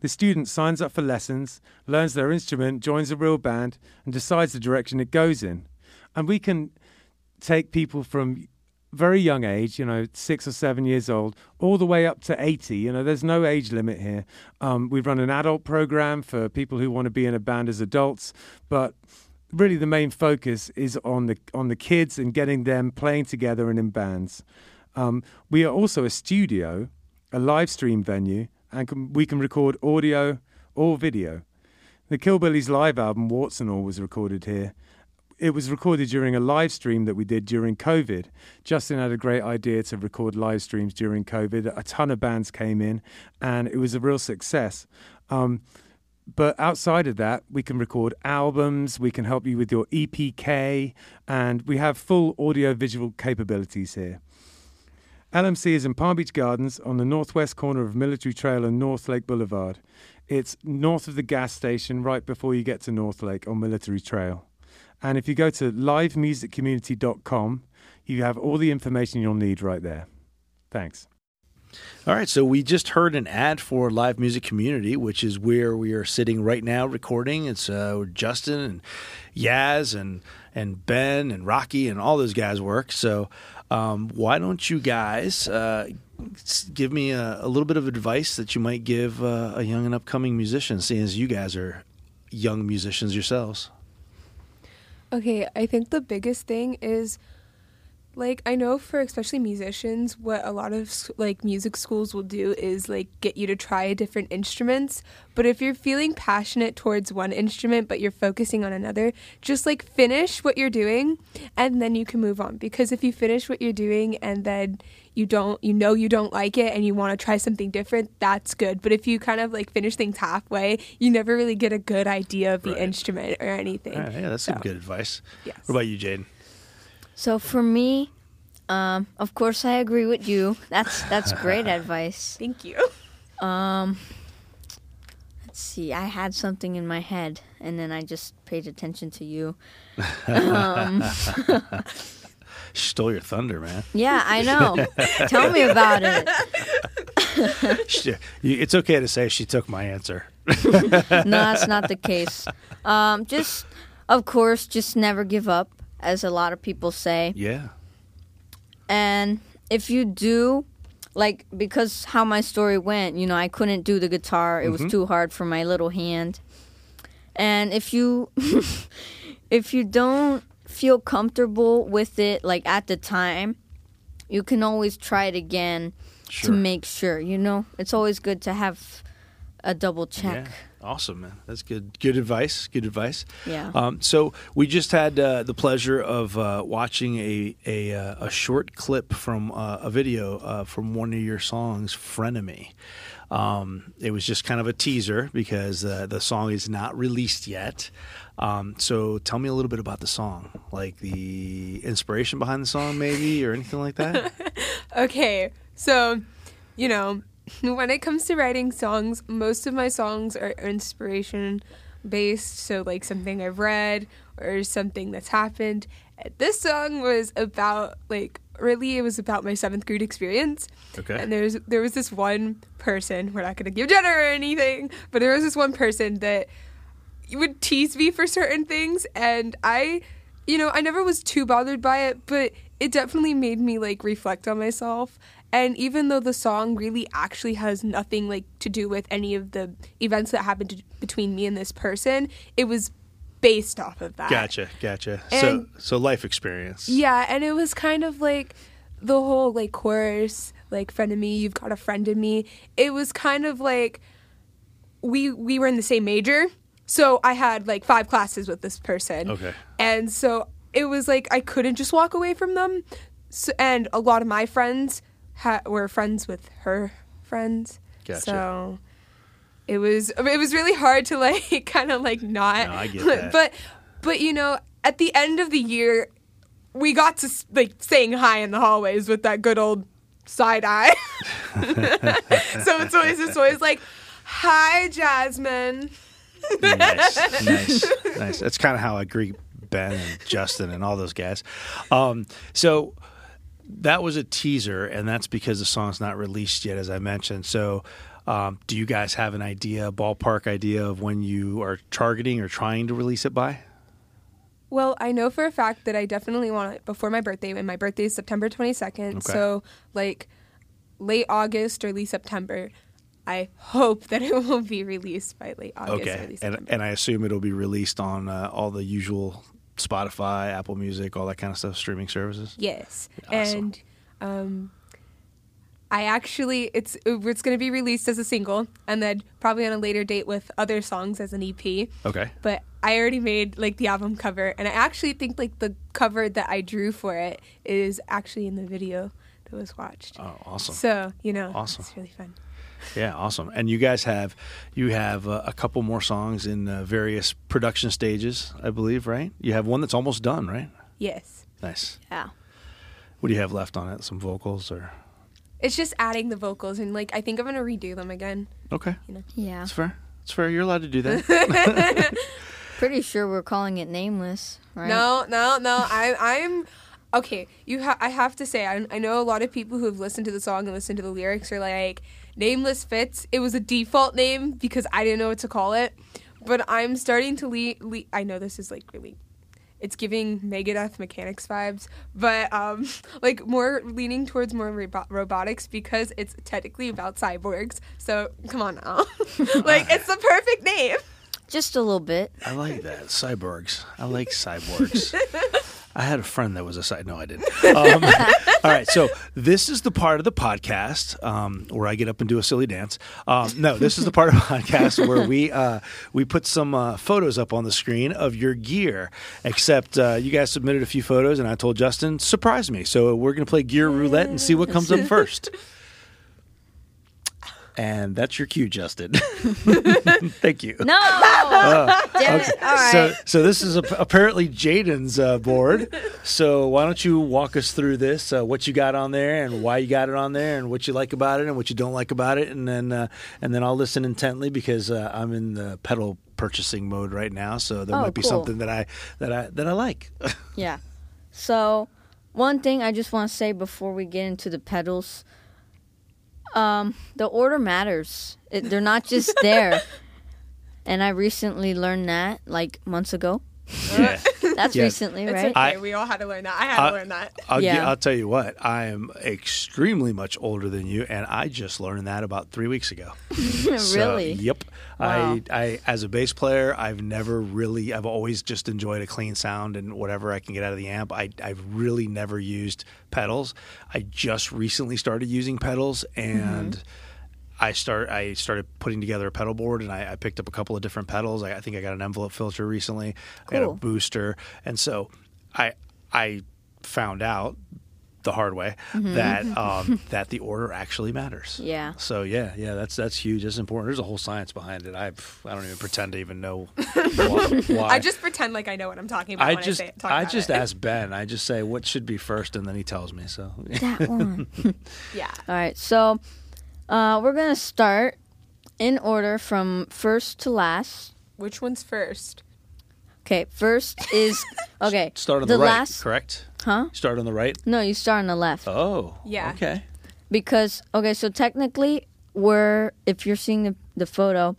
The student signs up for lessons, learns their instrument, joins a real band, and decides the direction it goes in. And we can take people from very young age, you know, six or seven years old, all the way up to 80. You know, there's no age limit here. Um, we run an adult program for people who want to be in a band as adults, but really the main focus is on the on the kids and getting them playing together and in bands. Um, we are also a studio, a live stream venue, and can, we can record audio or video. The Killbillies live album, Warts and All, was recorded here. It was recorded during a live stream that we did during COVID. Justin had a great idea to record live streams during COVID. A ton of bands came in, and it was a real success. Um, but outside of that, we can record albums, we can help you with your EPK, and we have full audio visual capabilities here. LMC is in Palm Beach Gardens on the northwest corner of Military Trail and North Lake Boulevard. It's north of the gas station, right before you get to North Lake on Military Trail. And if you go to livemusiccommunity.com, you have all the information you'll need right there. Thanks. All right, so we just heard an ad for Live Music Community, which is where we are sitting right now recording. It's uh, Justin and Yaz and and Ben and Rocky and all those guys work. So um, why don't you guys uh, give me a, a little bit of advice that you might give uh, a young and upcoming musician, seeing as you guys are young musicians yourselves? Okay, I think the biggest thing is like I know for especially musicians what a lot of like music schools will do is like get you to try different instruments, but if you're feeling passionate towards one instrument but you're focusing on another, just like finish what you're doing and then you can move on because if you finish what you're doing and then you don't you know you don't like it and you want to try something different, that's good. But if you kind of like finish things halfway, you never really get a good idea of the Right. instrument or anything. Right, yeah, that's some good advice. Yes. What about you, Jaden? So for me, um, of course, I agree with you. That's that's great advice. Thank you. Um, let's see. I had something in my head, and then I just paid attention to you. Um, She stole your thunder, man. yeah, I know. Tell me about it. She- it's okay to say she took my answer. No, that's not the case. Um, just, of course, just never give up, as a lot of people say. Yeah. And if you do, like, because how my story went, you know, I couldn't do the guitar. It was mm-hmm. too hard for my little hand. And if you, if you don't feel comfortable with it, like at the time, you can always try it again Sure. to make sure. You know, it's always good to have a double check. Yeah. Awesome, man. That's good. Good advice. Good advice. Yeah. Um, so we just had uh, the pleasure of uh, watching a a, uh, a short clip from uh, a video uh, from one of your songs, "Frenemy." Um, it was just kind of a teaser because uh, the song is not released yet. Um, so tell me a little bit about the song, like the inspiration behind the song, maybe, or anything like that. Okay, so, you know, when it comes to writing songs, most of my songs are inspiration based. So, like something I've read or something that's happened. This song was about, like, really, it was about my seventh grade experience. Okay. And there's there was this one person. We're not gonna give gender or anything, but there was this one person that would tease me for certain things, and I, you know, I never was too bothered by it, but it definitely made me like reflect on myself. And even though the song really actually has nothing like to do with any of the events that happened to, between me and this person, it was based off of that. Gotcha, gotcha. so so life experience. Yeah, and it was kind of like the whole like chorus, like friend of me, you've got a friend in me. It was kind of like we we were in the same major, so I had like five classes with this person. Okay. And so it was like I couldn't just walk away from them. So, and a lot of my friends ha- were friends with her friends. Gotcha. So it was it was really hard to like kind of like not No, I get that. but but you know at the end of the year we got to like saying hi in the hallways with that good old side eye so it's always it's always like hi jasmine nice, nice, nice. That's kind of how I greet Ben and Justin and all those guys. Um, so that was a teaser, and that's because the song's not released yet, as I mentioned. So, um, do you guys have an idea, ballpark idea of when you are targeting or trying to release it by? Well, I know for a fact that I definitely want it before my birthday, and my birthday is September 22nd. Okay. So, like, late August or early September. I hope that it will be released by late August or Okay, and and I assume it'll be released on uh, all the usual Spotify, Apple Music, all that kind of stuff, streaming services. yes. Awesome. And um, I actually, it's it's going to be released as a single, and then probably on a later date with other songs as an EP. Okay. but I already made like the album cover, and I actually think like the cover that I drew for it is actually in the video that was watched. Oh, awesome. So you know, Awesome. it's really fun. Yeah, awesome. And you guys have you have uh, a couple more songs in uh, various production stages, I believe, right? You have one that's almost done, right? Yes, Nice. Yeah. What do you have left on it? Some vocals or it's just adding the vocals, and like I think I'm gonna redo them again. Okay. Yeah. That's fair. That's fair. You're allowed to do that. Pretty sure we're calling it nameless, right? No, no, no. I, I'm okay. You, ha- I have to say, I, I know a lot of people who have listened to the song and listened to the lyrics are like, "Nameless fits." It was a default name because I didn't know what to call it, but I'm starting to le- le- I know this is like really. It's giving Megadeth Mechanix vibes, but um, like more leaning towards more robo- robotics because it's technically about cyborgs. So come on now, like it's the perfect name. Just a little bit. I like that. Cyborgs. I like cyborgs. I had a friend that was a side. No, I didn't. Um, all right, so this is the part of the podcast um, where I get up and do a silly dance. Um, no, this is the part of the podcast where we uh, we put some uh, photos up on the screen of your gear. Except uh, you guys submitted a few photos, and I told Justin surprise me. So we're gonna play gear roulette and see what comes up first. And that's your cue, Justin. Thank you. No! Damn it. All right. So, so this is a, apparently Jaden's uh, board. So why don't you walk us through this? Uh, what you got on there, and why you got it on there, and what you like about it, and what you don't like about it, and then uh, and then I'll listen intently because uh, I'm in the pedal purchasing mode right now. So there Oh, might be cool. something that I that I that I like. Yeah. So, one thing I just want to say before we get into the pedals, um, the order matters. It, they're not just there. and I recently learned that like months ago. Yeah. That's Yeah. recently, It's right? okay. I- we all had to learn that. I had I- to learn that. I'll, gi- Yeah. I'll tell you what. I am extremely much older than you, and I just learned that about three weeks ago. So, really? yep. Wow. I, I, as a bass player, I've never really, I've always just enjoyed a clean sound and whatever I can get out of the amp. I, I've really never used pedals. I just recently started using pedals and. Mm-hmm. Mm-hmm. I start. I started putting together a pedal board, and I, I picked up a couple of different pedals. I, I think I got an envelope filter recently. Cool. I got a booster, and so I I found out the hard way that um, that the order actually matters. Mm-hmm. Yeah. So yeah, yeah, that's that's huge. It's important. There's a whole science behind it. I I don't even pretend to even know why. why. I just pretend like I know what I'm talking about I when just I say talk I about just it. ask Ben. I just say what should be first, and then he tells me. So that one. Yeah. All right. So, uh, we're going to start in order from first to last. Which one's first? Okay. First is. Okay. start on the the, right, last. correct? Huh? Start on the right. No, you start on the left. Oh, Yeah. Okay. because okay so technically we're if you're seeing the, the photo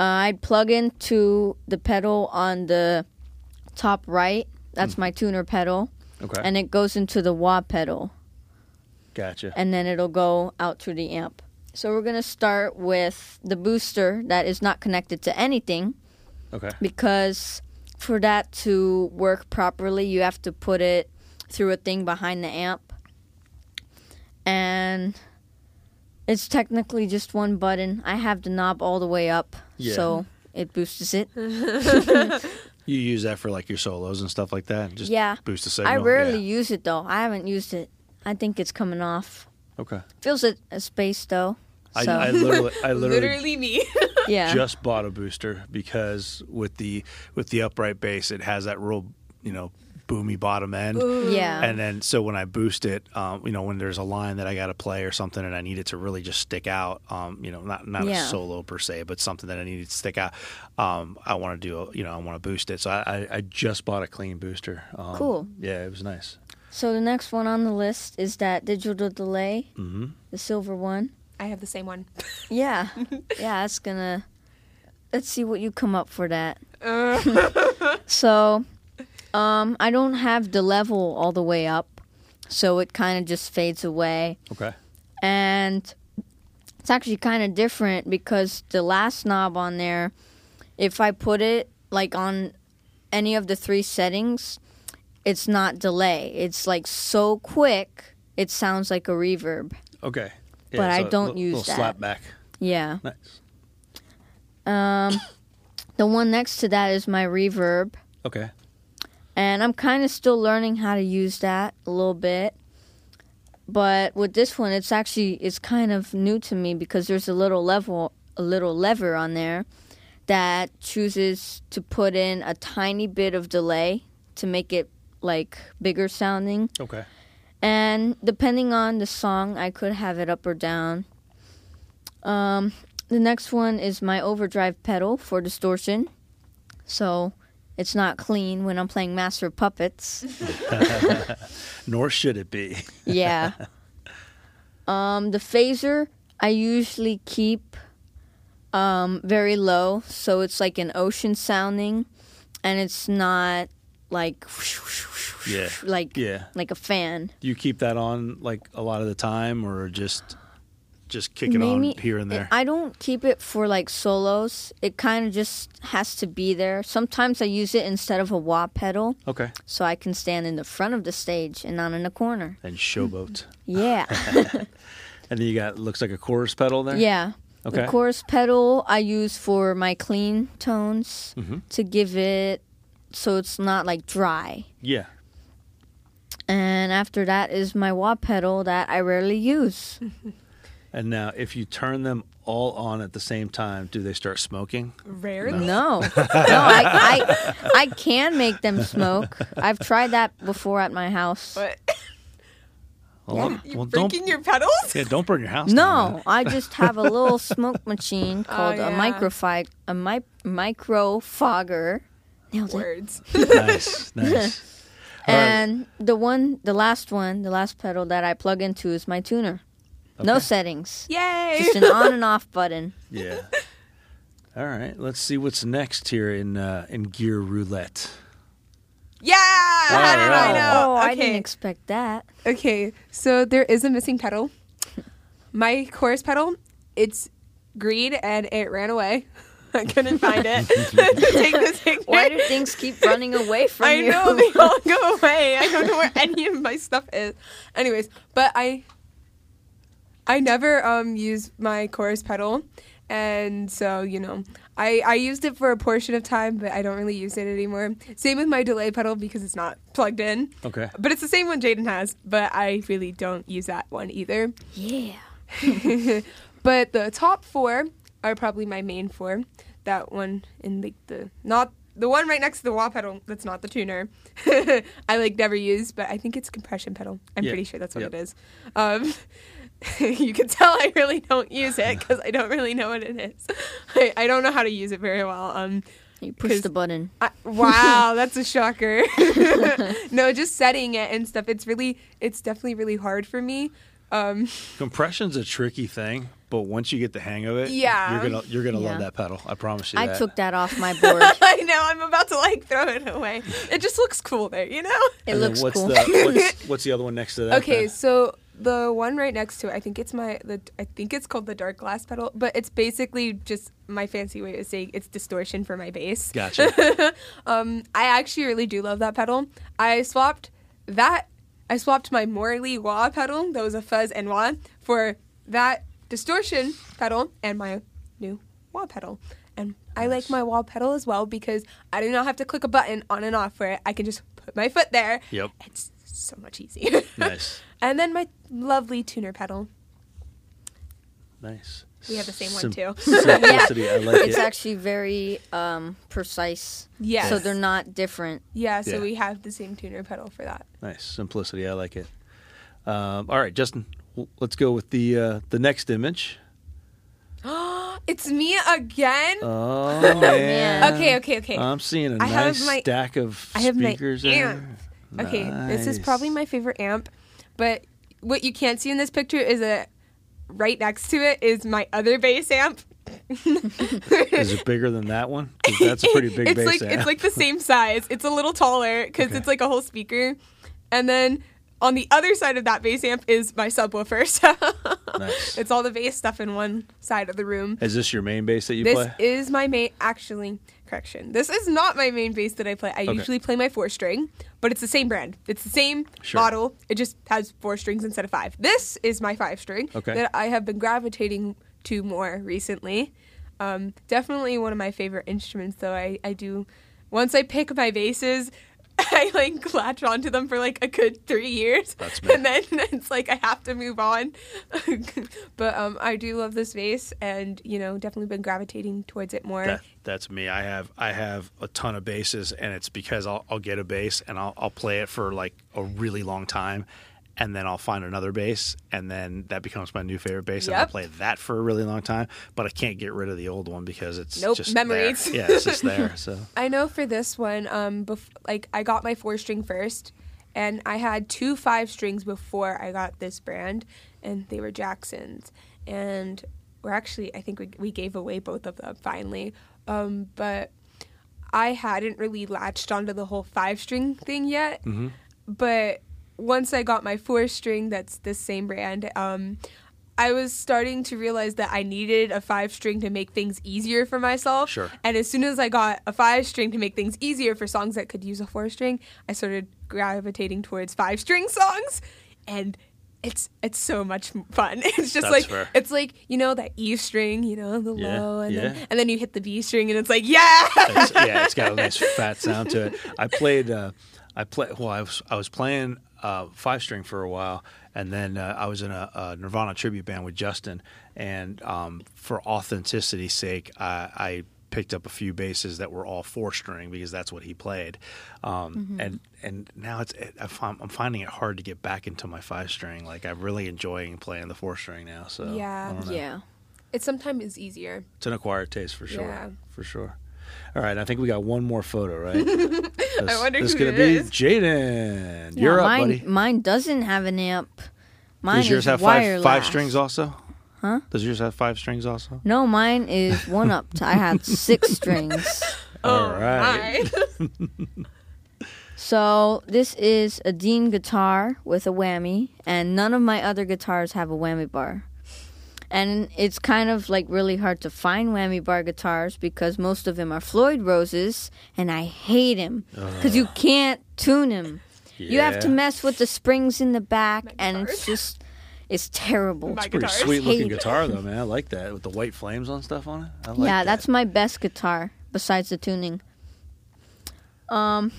Uh, I'd plug into the pedal on the top right. That's my tuner pedal, Okay. and it goes into the wah pedal, gotcha. and then it'll go out to the amp. So we're gonna start with the booster that is not connected to anything Okay. because for that to work properly, you have to put it through a thing behind the amp. And it's technically just one button. I have the knob all the way up, Yeah. so it boosts it. You use that for like your solos and stuff like that. Just Yeah. boost the signal. I rarely Yeah. use it though. I haven't used it. I think it's coming off. Okay. Feels a, a space though. I, So I literally, I literally, Literally me. yeah. just bought a booster because with the with the upright bass, it has that real you know boomy bottom end. yeah. And then, so when I boost it, um, you know, when there's a line that I got to play or something, and I need it to really just stick out, um, you know, not not Yeah. a solo per se, but something that I need to stick out. Um, I want to do, a, you know, I want to boost it. So I, I, I just bought a clean booster. Um, Cool. Yeah, it was nice. so the next one on the list is that digital delay, hmm the silver one. I have the same one. Yeah. yeah, it's gonna. Let's see what you come up for that. so, um, I don't have the level all the way up, so it kind of just fades away. Okay. And it's actually kind of different because the last knob on there, if I put it like on any of the three settings, it's not delay. It's like so quick, it sounds like a reverb. Okay. But I so don't use little that. slap back. Yeah. Nice. Um, the one next to that is my reverb, Okay. and I'm kind of still learning how to use that a little bit. But with this one, it's actually it's kind of new to me because there's a little level, a little lever on there that chooses to put in a tiny bit of delay to make it like bigger sounding. Okay. And depending on the song, I could have it up or down. Um, the next one is my overdrive pedal for distortion. So it's not clean when I'm playing Master of Puppets. Nor should it be. Yeah. um, the phaser, I usually keep um, very low. So it's like an ocean sounding. And it's not like Yeah. like Yeah. like a fan. Do you keep that on like a lot of the time, or just just kick it on here and there? I don't keep it for like solos. It kind of just has to be there. Sometimes I use it instead of a wah pedal, okay. so I can stand in the front of the stage and not in the corner. And showboat. Yeah, and then you got looks like a chorus pedal there. yeah. Okay. The chorus pedal I use for my clean tones Mhm. to give it so it's not like dry. Yeah. And after that is my wah pedal that I rarely use. And now, if you turn them all on at the same time, do they start smoking? Rarely. No, no, I, I, I can make them smoke. I've tried that before at my house. But Well, Yeah. well, you don't breaking your pedals? yeah, don't burn your house. down, No, I just have a little smoke machine oh, called yeah. a microfi- a mi- micro fogger. Nailed. Words. man. nice, nice. And the one, the last one, the last pedal that I plug into is my tuner. No settings, Yay! just an on and off button. Yeah. All right, let's see what's next here in uh, in Gear Roulette. yeah! How did I know? Oh, I didn't expect that. Okay, so there is a missing pedal. My chorus pedal, it's green and it ran away. I couldn't find it. Take this picture. Why do things keep running away from I you? I know they all go away. I don't know where any of my stuff is. Anyways, but I I never um use my chorus pedal. And so, you know, I, I used it for a portion of time, but I don't really use it anymore. Same with my delay pedal because it's not plugged in. Okay. But it's the same one Jaden has, but I really don't use that one either. yeah. but the top four are probably my main four. That one in like the not the one right next to the wah pedal. That's not the tuner. I like never use, but I think it's compression pedal. I'm Yeah. pretty sure that's what Yep. it is. Um, you can tell I really don't use it because I don't really know what it is. I, I don't know how to use it very well. Um, You push the button. I, wow, that's a shocker. no, just setting it and stuff. It's really, it's definitely really hard for me. Um, Compression's a tricky thing but once you get the hang of it, Yeah. you're gonna you're gonna Yeah. love that pedal. I promise you. I that. took that off my board. I know. I'm about to like throw it away. It just looks cool there, you know. It And looks what's cool. The, what's, what's the other one next to that? Okay, then? so the one right next to it, I think it's my the I think it's called the Darkglass pedal, but it's basically just my fancy way of saying it's distortion for my bass. Gotcha. Um, I actually really do love that pedal. I swapped that. I swapped my Morley wah pedal that was a fuzz and wah for that distortion pedal and my new wah pedal. And I like my wall pedal as well because I do not have to click a button on and off for it. I can just put my foot there. Yep. It's so much easier. nice. and then my lovely tuner pedal. Nice. We have the same one, too. Simplicity. I like It's it. actually very um, precise. Yeah. So they're not different. Yeah, so Yeah. we have the same tuner pedal for that. Nice simplicity. I like it. Um, all right, Justin. Let's go with the uh, the next image. It's me again. Oh man. man. okay, okay, okay. I'm seeing a I have nice my- stack of I have my speakers amp. there. Okay, this is probably my favorite amp, but what you can't see in this picture is that right next to it is my other bass amp. Is it bigger than that one? that's a pretty big it's bass like amp. it's like the same size. It's a little taller because Okay. it's like a whole speaker, and then on the other side of that bass amp is my subwoofer. So Nice. it's all the bass stuff in one side of the room. Is this your main bass that you this play? This is my main. Actually, correction. This is not my main bass that I play. I Okay. usually play my four string, but it's the same brand. It's the same Sure. model. It just has four strings instead of five. This is my five string Okay. that I have been gravitating to more recently. Um, definitely one of my favorite instruments, though. I, I do. Once I pick my basses, I like latch onto them for like a good three years, That's me. and then it's like I have to move on. but um, I do love this bass, and you know, definitely been gravitating towards it more. That, that's me. I have I have a ton of basses, and it's because I'll, I'll get a bass and I'll, I'll play it for like a really long time, and then I'll find another bass, and then that becomes my new favorite bass, and I'll play that for a really long time. But I can't get rid of the old one because it's Nope, just memories. There. Yeah, it's just there. So I know for this one, um, bef- like I got my four string first, and I had two five strings before I got this brand, and they were Jacksons, and we're actually I think we we gave away both of them finally, um, but I hadn't really latched onto the whole five string thing yet, but once I got my four string, that's the same brand. Um, I was starting to realize that I needed a five string to make things easier for myself. Sure. And as soon as I got a five string to make things easier for songs that could use a four string, I started gravitating towards five string songs, and it's it's so much fun. It's just That's like fair. it's like you know that E string, you know the Yeah, low, and yeah. then and then you hit the B string, and it's like yeah. It's, yeah, it's got a nice fat sound to it. I played, uh, I play. Well, I was I was playing uh, five string for a while, and then uh, I was in a, a Nirvana tribute band with Justin, and um, for authenticity's sake, I, I picked up a few basses that were all four string because that's what he played, um, and and now it's I find, I'm finding it hard to get back into my five string. Like I'm really enjoying playing the four string now. So Yeah. I. Yeah. it sometimes is easier. It's an acquired taste for sure. Yeah. For sure. All right, I think we got one more photo, right? This, wonder this who gonna it be is. Jaden. Yeah, You're up, mine, buddy. Mine doesn't have an amp. Mine Does yours is have wireless. five, five strings also? Huh? Does yours have five strings also? No, mine is one up. I had six strings. Oh, All right. So this is a Dean guitar with a whammy, and none of my other guitars have a whammy bar. And it's kind of like really hard to find whammy bar guitars because most of them are Floyd Roses, and I hate him because you can't tune him. You have to mess with the springs in the back, My and guitars. it's just it's terrible. My Pretty guitars. sweet looking guitar though, man. I like that with the white flames on stuff on it. I like yeah, that. that's my best guitar besides the tuning. Um,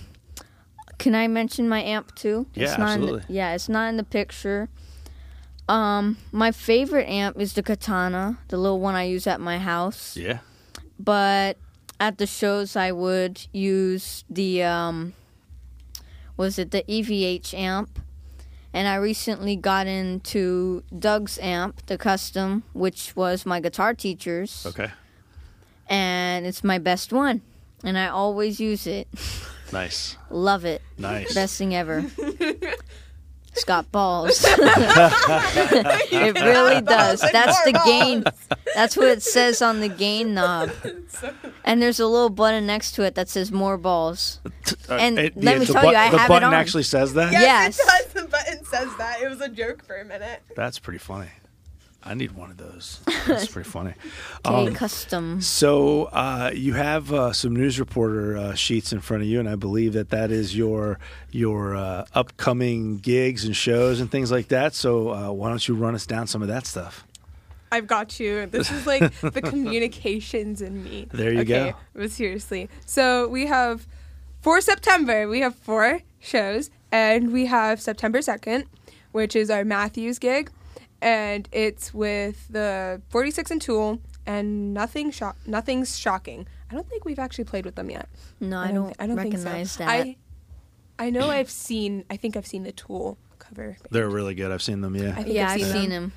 can I mention my amp too? Yeah, not in the- absolutely. yeah, it's not in the picture. Um, my favorite amp is the Katana, the little one I use at my house. yeah. But at the shows, I would use the um, was it the EVH amp? And I recently got into Doug's amp, the custom, which was my guitar teacher's Okay. and it's my best one and i always use it Nice. love it Nice. best thing ever It's got balls. it really does. That's the gain. That's what it says on the gain knob. And there's a little button next to it that says more balls. Uh, and It- let me the tell bu- you, I the have it button on. actually says that. Yes. it does. The button says that. It was a joke for a minute. That's pretty funny. I need one of those. That's pretty funny. Okay, Um, custom. So uh, you have uh, some news reporter uh, sheets in front of you, and I believe that that is your your uh, upcoming gigs and shows and things like that. So uh, why don't you run us down some of that stuff? I've got you. This is like the communications in me. There you okay, go. But seriously. So we have for September, we have four shows, and we have September 2nd, which is our Mathews gig, and it's with the 46 and Tool and nothing sho- nothing's shocking. I don't think we've actually played with them yet. No, I don't, thi- I don't recognize think so. that. I I know I've seen I think I've seen the Tool cover. They're really good. I've seen them. Yeah. I think yeah, I've I've seen seen them. him.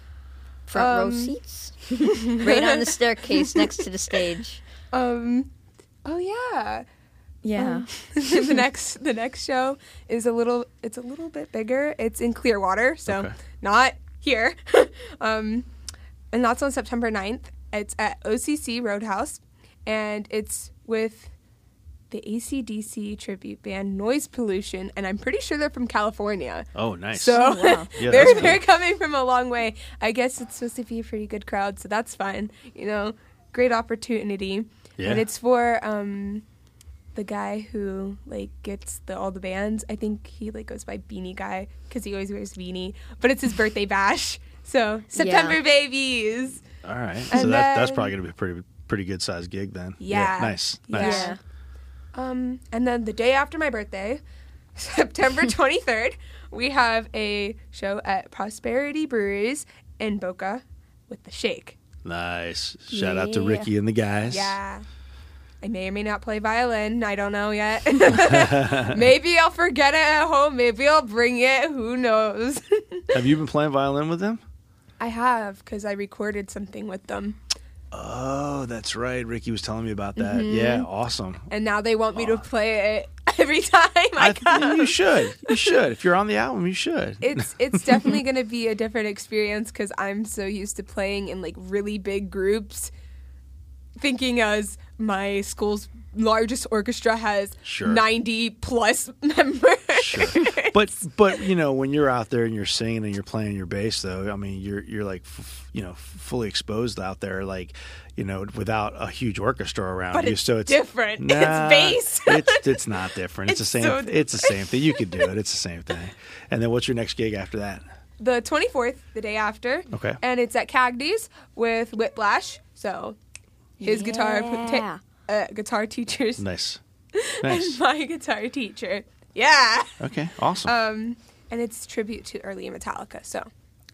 Front row Um, seats, right on the staircase next to the stage. Um oh yeah. Yeah. Um, the next the next show is a little it's a little bit bigger. It's in Clearwater, so Okay. not here. um, and that's on September 9th. It's at OCC Roadhouse, and it's with the ACDC tribute band Noise Pollution, and I'm pretty sure they're from California. Oh, nice. So wow. Yeah, they're cool. they're coming from a long way. I guess it's supposed to be a pretty good crowd, so that's fun. You know, great opportunity. Yeah. And it's for um the guy who like gets the all the bands. I think he like goes by Beanie Guy because he always wears beanie. But it's his birthday bash. So September babies. All right. So And that, that's probably going to be a pretty pretty good sized gig then. Yeah. Nice. Yeah. Nice. Yeah. Um, and then the day after my birthday, September 23rd, we have a show at Prosperity Breweries in Boca with the Shake. Nice. Shout out to Ricky and the guys. Yeah. I may or may not play violin. I don't know yet. maybe I'll forget it at home. Maybe I'll bring it. Who knows? Have you been playing violin with them? I have because I recorded something with them. Oh, that's right. Ricky was telling me about that. Mm-hmm. Yeah, awesome. And now they want me to play it every time I, I come. you should. You should. If you're on the album, you should. it's it's definitely going to be a different experience because I'm so used to playing in like really big groups, thinking as my school's largest orchestra has Sure. 90 plus members. Sure. But but you know when you're out there and you're singing and you're playing your bass though, I mean you're you're like f- you know fully exposed out there like you know without a huge orchestra around But you. it's so it's different. It's bass. it's it's not different. It's, the same. so it's the same thing. You could do it. It's the same thing. And then what's your next gig after that? the 24th, the day after. Okay. And it's at Cagney's with Whiplash. So his guitar Yeah. ta- uh, guitar teachers Nice. and Nice. my guitar teacher. Yeah. Okay. Awesome. Um, and it's tribute to early Metallica. So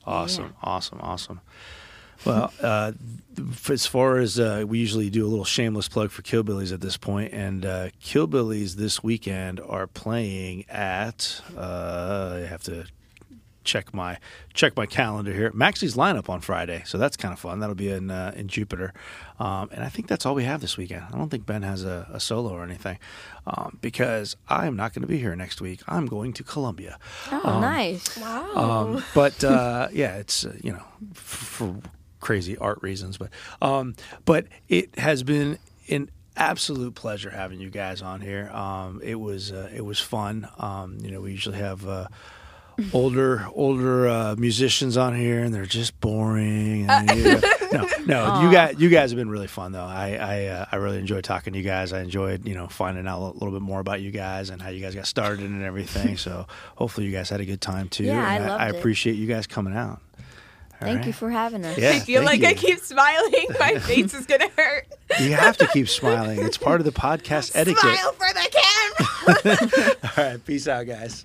Awesome, awesome, awesome. Well, uh, as far as uh, we usually do a little shameless plug for Killbillies at this point, and uh, Killbillies this weekend are playing at. Uh, I have to check my check my calendar here. Maxie's lineup on Friday, so that's kind of fun. That'll be in uh, in Jupiter, um, and I think that's all we have this weekend. I don't think Ben has a, a solo or anything um, because I am not going to be here next week. I'm going to Columbia. Oh, nice. wow. Um, but uh, yeah, it's uh, you know f- for crazy art reasons, but um, but it has been an absolute pleasure having you guys on here. Um, it was uh, it was fun. Um, you know, we usually have. Uh, older older uh, musicians on here and they're just boring and, you know, no no you guys you guys have been really fun though i I, uh, I really enjoyed talking to you guys i enjoyed you know finding out a little bit more about you guys and how you guys got started and everything so hopefully you guys had a good time too Yeah, I I, it. appreciate you guys coming out All Thank right? you for having us. Yeah, I feel like I keep smiling. My face is gonna hurt. you have to keep smiling it's part of the podcast etiquette Smile for the camera. all right peace out guys